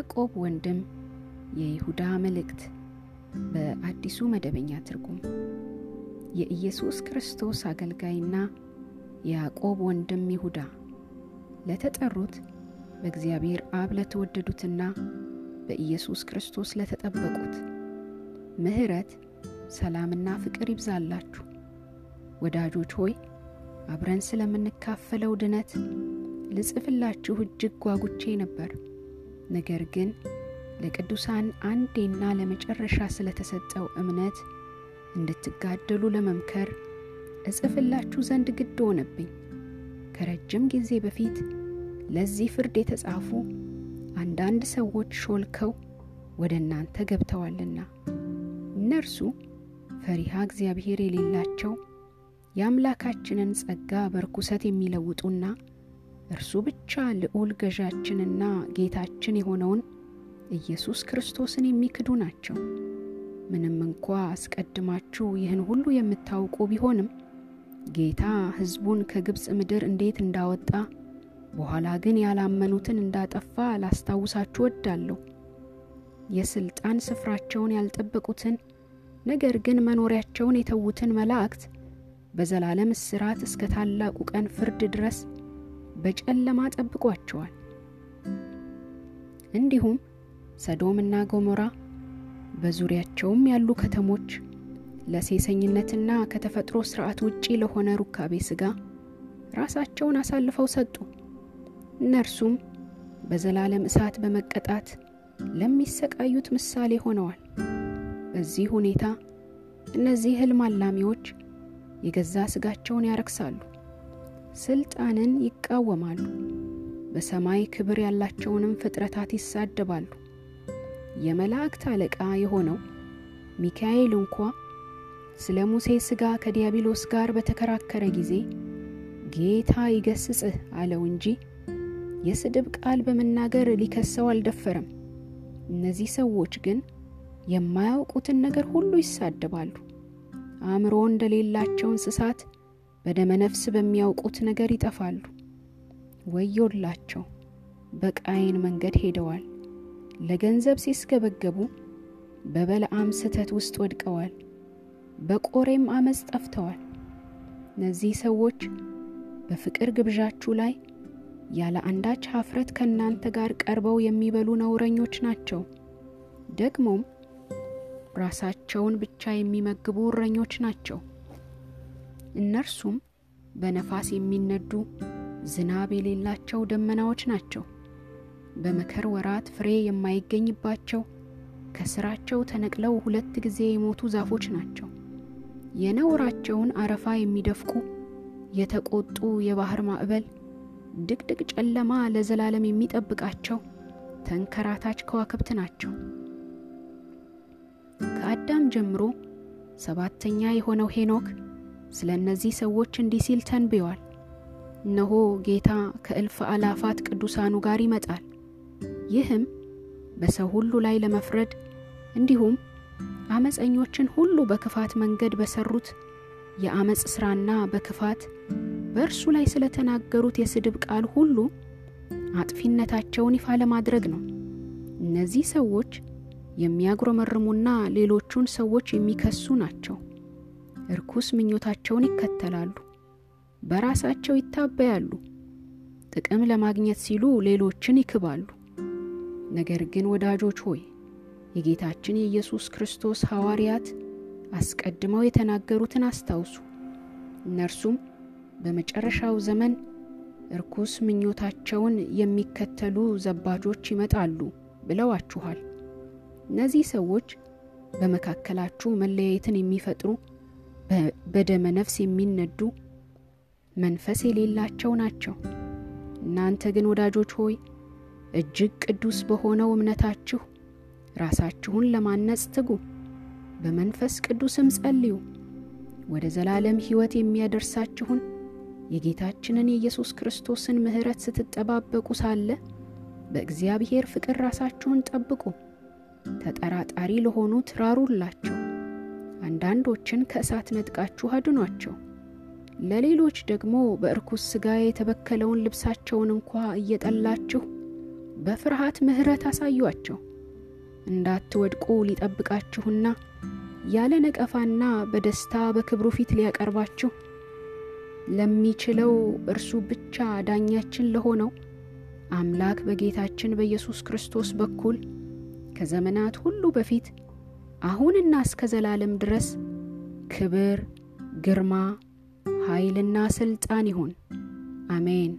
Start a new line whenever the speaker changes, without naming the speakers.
የያዕቆብ ወንድም የይሁዳ መልእክት በአዲሱ መደበኛ ትርጉም የኢየሱስ ክርስቶስ አገልጋይና የያዕቆብ ወንድም ይሁዳ ለተጠሩት በእግዚአብሔር አብ ለተወደዱትና በኢየሱስ ክርስቶስ ለተጠበቁት ምሕረት፣ ሰላምና ፍቅር ይብዛላችሁ። ወዳጆች ሆይ አብረን ስለምንካፈለው ድነት ልጽፍላችሁ እጅግ ጓጉቼ ነበር። ነገር ግን ለቅዱሳን አንዴና ለመጨረሻ ስለተሰጠው እምነት እንድትጋደሉ ለመምከር እጽፍላችሁ ዘንድ ግድ ሆነብኝ። ከረጅም ጊዜ በፊት ለዚህ ፍርድ የተጻፉ አንዳንድ ሰዎች ሾልከው ወደ እናንተ ገብተዋልና እነርሱ ፈሪሃ እግዚአብሔር የሌላቸው የአምላካችንን ጸጋ በርኩሰት የሚለውጡና እርሱ ብቻ ልዑል ገዣችንና ጌታችን የሆነውን ኢየሱስ ክርስቶስን የሚክዱ ናቸው። ምንም እንኳ አስቀድማችሁ ይህን ሁሉ የምታውቁ ቢሆንም ጌታ ሕዝቡን ከግብፅ ምድር እንዴት እንዳወጣ በኋላ ግን ያላመኑትን እንዳጠፋ ላስታውሳችሁ ወዳለሁ። የሥልጣን ስፍራቸውን ያልጠበቁትን ነገር ግን መኖሪያቸውን የተዉትን መላእክት በዘላለም እስራት እስከ ታላቁ ቀን ፍርድ ድረስ በጨለማ ጠብቋቸዋል። እንዲሁም ሰዶምና ገሞራ በዙሪያቸውም ያሉ ከተሞች ለሴሰኝነትና ከተፈጥሮ ሥርዓት ውጪ ለሆነ ሩካቤ ሥጋ ራሳቸውን አሳልፈው ሰጡ። እነርሱም በዘላለም እሳት በመቀጣት ለሚሰቃዩት ምሳሌ ሆነዋል። በዚህ ሁኔታ እነዚህ ሕልም አላሚዎች የገዛ ሥጋቸውን ያረክሳሉ፣ ስልጣንን ይቃወማሉ፣ በሰማይ ክብር ያላቸውንም ፍጥረታት ይሳደባሉ። የመላእክት አለቃ የሆነው ሚካኤል እንኳ ስለ ሙሴ ሥጋ ከዲያብሎስ ጋር በተከራከረ ጊዜ ጌታ ይገስጽህ አለው እንጂ የስድብ ቃል በመናገር ሊከሰው አልደፈረም። እነዚህ ሰዎች ግን የማያውቁትን ነገር ሁሉ ይሳደባሉ። አእምሮ እንደሌላቸው እንስሳት በደመ ነፍስ በሚያውቁት ነገር ይጠፋሉ። ወዮላቸው! በቃየን መንገድ ሄደዋል። ለገንዘብ ሲስገበገቡ በበለዓም ስህተት ውስጥ ወድቀዋል። በቆሬም አመፅ ጠፍተዋል። እነዚህ ሰዎች በፍቅር ግብዣችሁ ላይ ያለ አንዳች ሀፍረት ከእናንተ ጋር ቀርበው የሚበሉ ነውረኞች ናቸው። ደግሞም ራሳቸውን ብቻ የሚመግቡ እረኞች ናቸው። እነርሱም በነፋስ የሚነዱ ዝናብ የሌላቸው ደመናዎች ናቸው። በመከር ወራት ፍሬ የማይገኝባቸው ከስራቸው ተነቅለው ሁለት ጊዜ የሞቱ ዛፎች ናቸው። የነውራቸውን አረፋ የሚደፍቁ የተቆጡ የባህር ማዕበል ድቅድቅ ጨለማ ለዘላለም የሚጠብቃቸው ተንከራታች ከዋክብት ናቸው። ከአዳም ጀምሮ ሰባተኛ የሆነው ሄኖክ ስለ እነዚህ ሰዎች እንዲህ ሲል ተንብዮአል። እነሆ ጌታ ከእልፍ አላፋት ቅዱሳኑ ጋር ይመጣል። ይህም በሰው ሁሉ ላይ ለመፍረድ እንዲሁም አመፀኞችን ሁሉ በክፋት መንገድ በሰሩት የአመፅ ሥራና በክፋት በእርሱ ላይ ስለተናገሩት የስድብ ቃል ሁሉ አጥፊነታቸውን ይፋ ለማድረግ ነው። እነዚህ ሰዎች የሚያጉረመርሙና ሌሎቹን ሰዎች የሚከሱ ናቸው። እርኩስ ምኞታቸውን ይከተላሉ፣ በራሳቸው ይታበያሉ፣ ጥቅም ለማግኘት ሲሉ ሌሎችን ይክባሉ። ነገር ግን ወዳጆች ሆይ የጌታችን የኢየሱስ ክርስቶስ ሐዋርያት አስቀድመው የተናገሩትን አስታውሱ። እነርሱም በመጨረሻው ዘመን እርኩስ ምኞታቸውን የሚከተሉ ዘባጆች ይመጣሉ ብለዋችኋል። እነዚህ ሰዎች በመካከላችሁ መለያየትን የሚፈጥሩ በደመ ነፍስ የሚነዱ መንፈስ የሌላቸው ናቸው። እናንተ ግን ወዳጆች ሆይ እጅግ ቅዱስ በሆነው እምነታችሁ ራሳችሁን ለማነጽ ትጉ፣ በመንፈስ ቅዱስም ጸልዩ። ወደ ዘላለም ሕይወት የሚያደርሳችሁን የጌታችንን የኢየሱስ ክርስቶስን ምሕረት ስትጠባበቁ ሳለ በእግዚአብሔር ፍቅር ራሳችሁን ጠብቁ። ተጠራጣሪ ለሆኑት ራሩላቸው። አንዳንዶችን ከእሳት ነጥቃችሁ አድኗቸው። ለሌሎች ደግሞ በእርኩስ ሥጋ የተበከለውን ልብሳቸውን እንኳ እየጠላችሁ በፍርሃት ምሕረት አሳዩአቸው። እንዳትወድቁ ሊጠብቃችሁና ያለ ነቀፋና በደስታ በክብሩ ፊት ሊያቀርባችሁ ለሚችለው እርሱ ብቻ ዳኛችን ለሆነው አምላክ በጌታችን በኢየሱስ ክርስቶስ በኩል ከዘመናት ሁሉ በፊት አሁንና እስከ ዘላለም ድረስ ክብር፣ ግርማ፣ ኃይልና ሥልጣን ይሁን። አሜን።